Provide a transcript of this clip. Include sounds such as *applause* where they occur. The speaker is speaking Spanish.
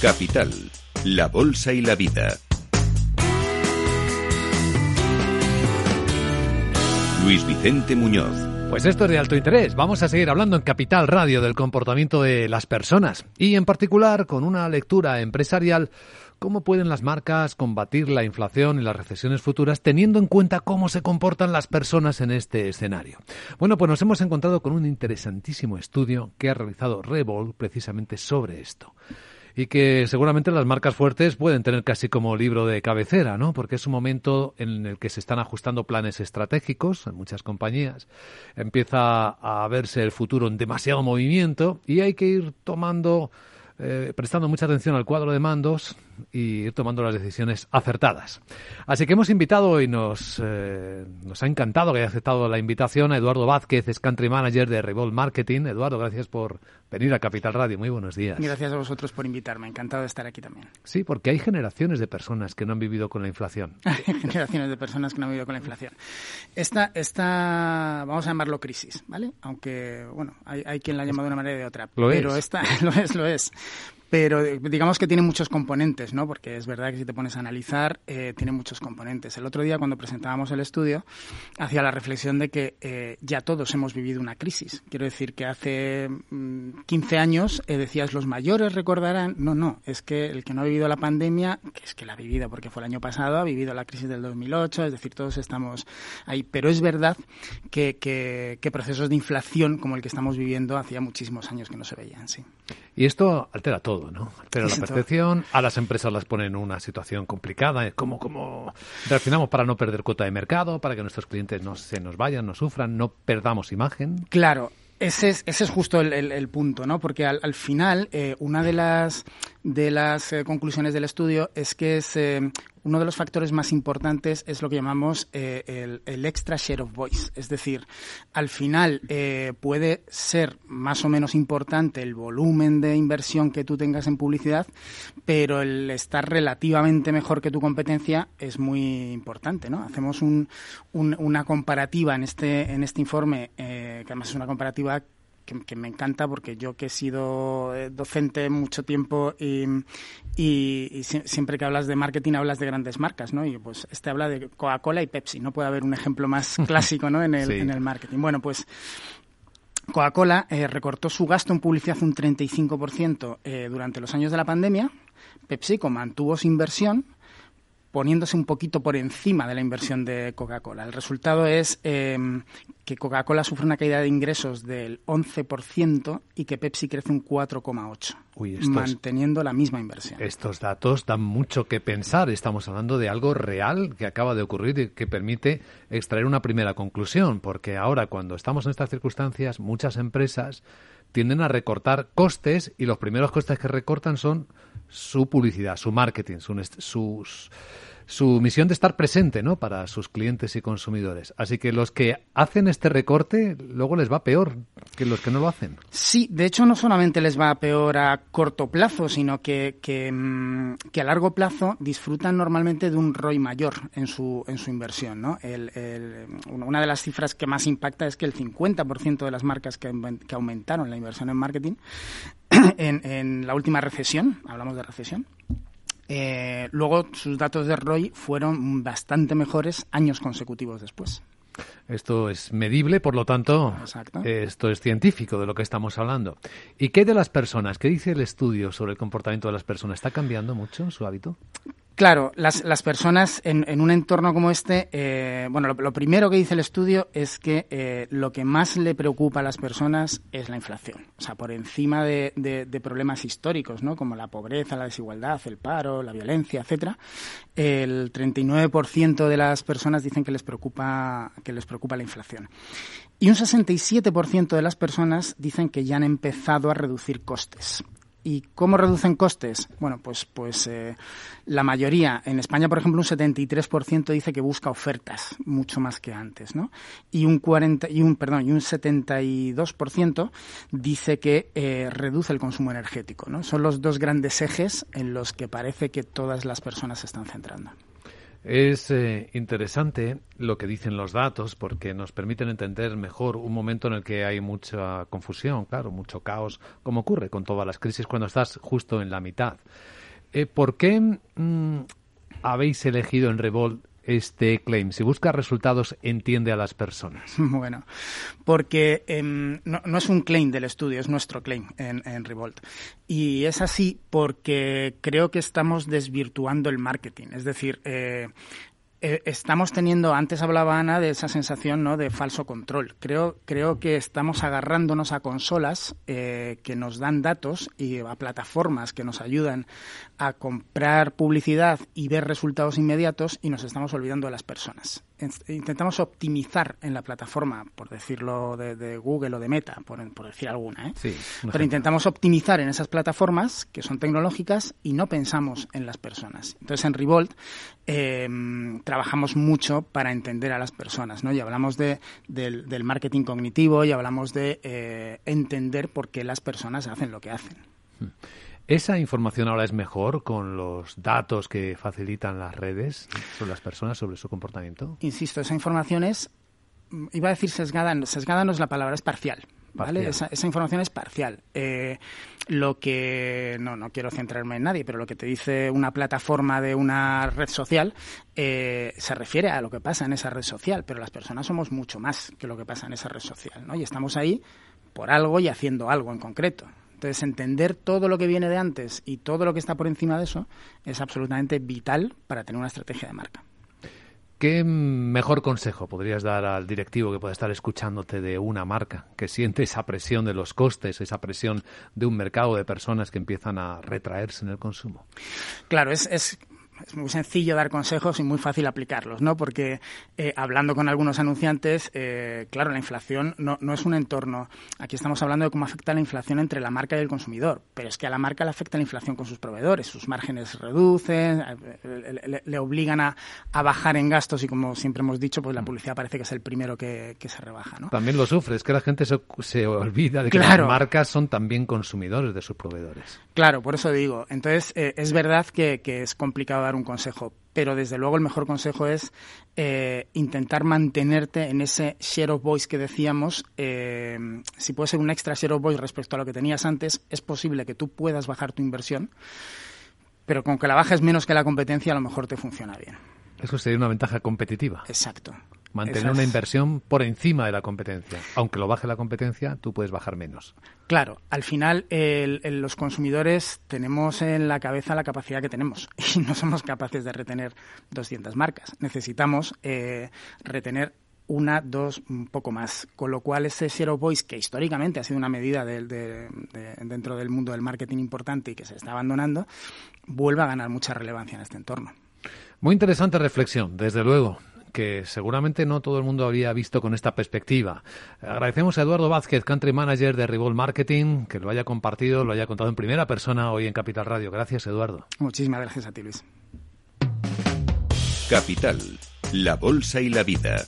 Capital, la Bolsa y la Vida. Luis Vicente Muñoz. Pues esto es de alto interés. Vamos a seguir hablando en Capital Radio del comportamiento de las personas y en particular con una lectura empresarial cómo pueden las marcas combatir la inflación y las recesiones futuras teniendo en cuenta cómo se comportan las personas en este escenario. Bueno, pues nos hemos encontrado con un interesantísimo estudio que ha realizado Revolt precisamente sobre esto y que seguramente las marcas fuertes pueden tener casi como libro de cabecera, ¿no? Porque es un momento en el que se están ajustando planes estratégicos en muchas compañías. Empieza a verse el futuro en demasiado movimiento y hay que ir tomando eh, prestando mucha atención al cuadro de mandos y ir tomando las decisiones acertadas. Así que hemos invitado y nos, eh, nos ha encantado que haya aceptado la invitación a Eduardo Vázquez, es Country Manager de Revolt Marketing. Eduardo, gracias por venir a Capital Radio. Muy buenos días. Gracias a vosotros por invitarme. Encantado de estar aquí también. Sí, porque hay generaciones de personas que no han vivido con la inflación. *laughs* generaciones de personas que no han vivido con la inflación. Esta, esta vamos a llamarlo crisis, ¿vale? Aunque, bueno, hay, hay quien la llama de una manera o de otra. Lo pero es. esta *laughs* lo es, lo es pero eh, digamos que tiene muchos componentes, ¿no? Porque es verdad que si te pones a analizar, eh, tiene muchos componentes. El otro día, cuando presentábamos el estudio, hacía la reflexión de que eh, ya todos hemos vivido una crisis. Quiero decir que hace 15 mm, años eh, decías los mayores recordarán. No, no, es que el que no ha vivido la pandemia, que es que la ha vivido porque fue el año pasado, ha vivido la crisis del 2008, es decir, todos estamos ahí. Pero es verdad que, que, que procesos de inflación como el que estamos viviendo hacía muchísimos años que no se veían, sí. Y esto altera todo, ¿no? Altera la percepción, a las empresas las pone en una situación complicada. ¿Cómo, cómo reaccionamos para no perder cuota de mercado, para que nuestros clientes no se nos vayan, no sufran, no perdamos imagen? Claro, ese es, justo el, punto, ¿no? Porque al, al final, eh, una de las, de las eh, conclusiones del estudio es que es, eh, uno de los factores más importantes es lo que llamamos el, extra share of voice. Es decir, al final puede ser más o menos importante el volumen de inversión que tú tengas en publicidad, pero el estar relativamente mejor que tu competencia es muy importante. ¿no? Hacemos un, un, una comparativa en este, en este informe, que además es una comparativa que, que, me encanta porque yo que he sido eh, docente mucho tiempo y, y, y, siempre que hablas de marketing hablas de grandes marcas, ¿no? Y pues este habla de Coca-Cola y Pepsi. No puede haber un ejemplo más *laughs* clásico, ¿no? En el, sí. en el marketing. Bueno, pues Coca-Cola eh, recortó su gasto en publicidad un 35% eh, durante los años de la pandemia. PepsiCo mantuvo su inversión poniéndose un poquito por encima de la inversión de Coca-Cola. El resultado es eh, que Coca-Cola sufre una caída de ingresos del 11% y que Pepsi crece un 4,8%, manteniendo la misma inversión. Estos datos dan mucho que pensar. Estamos hablando de algo real que acaba de ocurrir y que permite extraer una primera conclusión, porque ahora cuando estamos en estas circunstancias, muchas empresas tienden a recortar costes y los primeros costes que recortan son su publicidad, su marketing, su, sus, su misión de estar presente ¿no? para sus clientes y consumidores. Así que los que hacen este recorte luego les va peor que los que no lo hacen. Sí, de hecho no solamente les va peor a corto plazo, sino que, que, que a largo plazo disfrutan normalmente de un ROI mayor en su, en su inversión. ¿no? El, una de las cifras que más impacta es que el 50% de las marcas que, que aumentaron la inversión en marketing *clears throat* en, en la última recesión, hablamos de recesión, eh, luego sus datos de ROI fueron bastante mejores años consecutivos después. Esto es medible, por lo tanto, Exacto. esto es científico de lo que estamos hablando. ¿Y qué de las personas? ¿Qué dice el estudio sobre el comportamiento de las personas? ¿Está cambiando mucho su hábito? Claro, las, personas en, un entorno como este, eh, bueno, lo, primero que dice el estudio es que eh, lo que más le preocupa a las personas es la inflación. O sea, por encima de, de, de problemas históricos, ¿no? Como la pobreza, la desigualdad, el paro, la violencia, etcétera, el 39% de las personas dicen que les preocupa, que les preocupa la inflación. Y un 67% de las personas dicen que ya han empezado a reducir costes. ¿Y cómo reducen costes? Bueno, pues, pues eh, la mayoría, en España, por ejemplo, un 73% dice que busca ofertas mucho más que antes, ¿no? Y un 40 y un perdón, y un 72% dice que eh, reduce el consumo energético, ¿no? Son los dos grandes ejes en los que parece que todas las personas se están centrando. Es eh, interesante lo que dicen los datos porque nos permiten entender mejor un momento en el que hay mucha confusión, claro, mucho caos, como ocurre con todas las crisis cuando estás justo en la mitad. Eh, ¿Por qué mm, habéis elegido en Revolt este claim? Si busca resultados, entiende a las personas. *laughs* Bueno, porque em, no, es un claim del estudio, es nuestro claim en, en, Revolt. Y es así porque creo que estamos desvirtuando el marketing. Es decir, eh, eh, estamos teniendo, antes hablaba Ana de esa sensación ¿no? de falso control. Creo, creo que estamos agarrándonos a consolas eh, que nos dan datos y a plataformas que nos ayudan a comprar publicidad y ver resultados inmediatos y nos estamos olvidando de las personas intentamos optimizar en la plataforma, por decirlo de, Google o de Meta, por, decir alguna, ¿eh? pero intentamos optimizar en esas plataformas que son tecnológicas y no pensamos en las personas. Entonces en Revolt em, trabajamos mucho para entender a las personas, ¿no? Y hablamos de, del, marketing cognitivo y hablamos de eh, entender por qué las personas hacen lo que hacen. Hmm. ¿Esa información ahora es mejor con los datos que facilitan las redes sobre las personas, sobre su comportamiento? Insisto, esa información es, iba a decir sesgada, sesgada no es la palabra, es parcial. ¿Vale? Esa, información es parcial. Eh, lo que, no, no quiero centrarme en nadie, pero lo que te dice una plataforma de una red social eh, se refiere a lo que pasa en esa red social, pero las personas somos mucho más que lo que pasa en esa red social, ¿no? Y estamos ahí por algo y haciendo algo en concreto. Entonces, entender todo lo que viene de antes y todo lo que está por encima de eso es absolutamente vital para tener una estrategia de marca. ¿Qué mejor consejo podrías dar al directivo que pueda estar escuchándote de una marca que siente esa presión de los costes, esa presión de un mercado de personas que empiezan a retraerse en el consumo? Claro, es, es es muy sencillo dar consejos y muy fácil aplicarlos, ¿no? Porque eh, hablando con algunos anunciantes, eh, claro, la inflación no, no, es un entorno. Aquí estamos hablando de cómo afecta la inflación entre la marca y el consumidor, pero es que a la marca le afecta la inflación con sus proveedores. Sus márgenes reducen, eh, le, obligan a, a, bajar en gastos y, como siempre hemos dicho, pues la publicidad parece que es el primero que, que se rebaja, ¿no? También lo sufre, es que la gente se, se olvida de que las marcas son también consumidores de sus proveedores. Claro, por eso digo. Entonces, es verdad que, que es complicado dar un consejo, pero desde luego el mejor consejo es eh, intentar mantenerte en ese share of voice que decíamos. Eh, si puede ser un extra share of voice respecto a lo que tenías antes, es posible que tú puedas bajar tu inversión, pero con que la bajes menos que la competencia, a lo mejor te funciona bien. Eso sería una ventaja competitiva. Exacto. Mantener una inversión por encima de la competencia. Aunque lo baje la competencia, tú puedes bajar menos. Claro, al final los consumidores tenemos en la cabeza la capacidad que tenemos *laughs* y no somos capaces de retener 200 marcas. Necesitamos eh, retener una, dos, un poco más. Con lo cual, ese Zero Voice, que históricamente ha sido una medida dentro del mundo del marketing importante y que se está abandonando, vuelve a ganar mucha relevancia en este entorno. Muy interesante reflexión, desde luego que seguramente no todo el mundo había visto con esta perspectiva. Agradecemos a Eduardo Vázquez, Country Manager de Revolt Marketing, que lo haya compartido, lo haya contado en primera persona hoy en Capital Radio. Gracias, Eduardo. Muchísimas gracias a ti, Luis. Capital, la Bolsa y la Vida.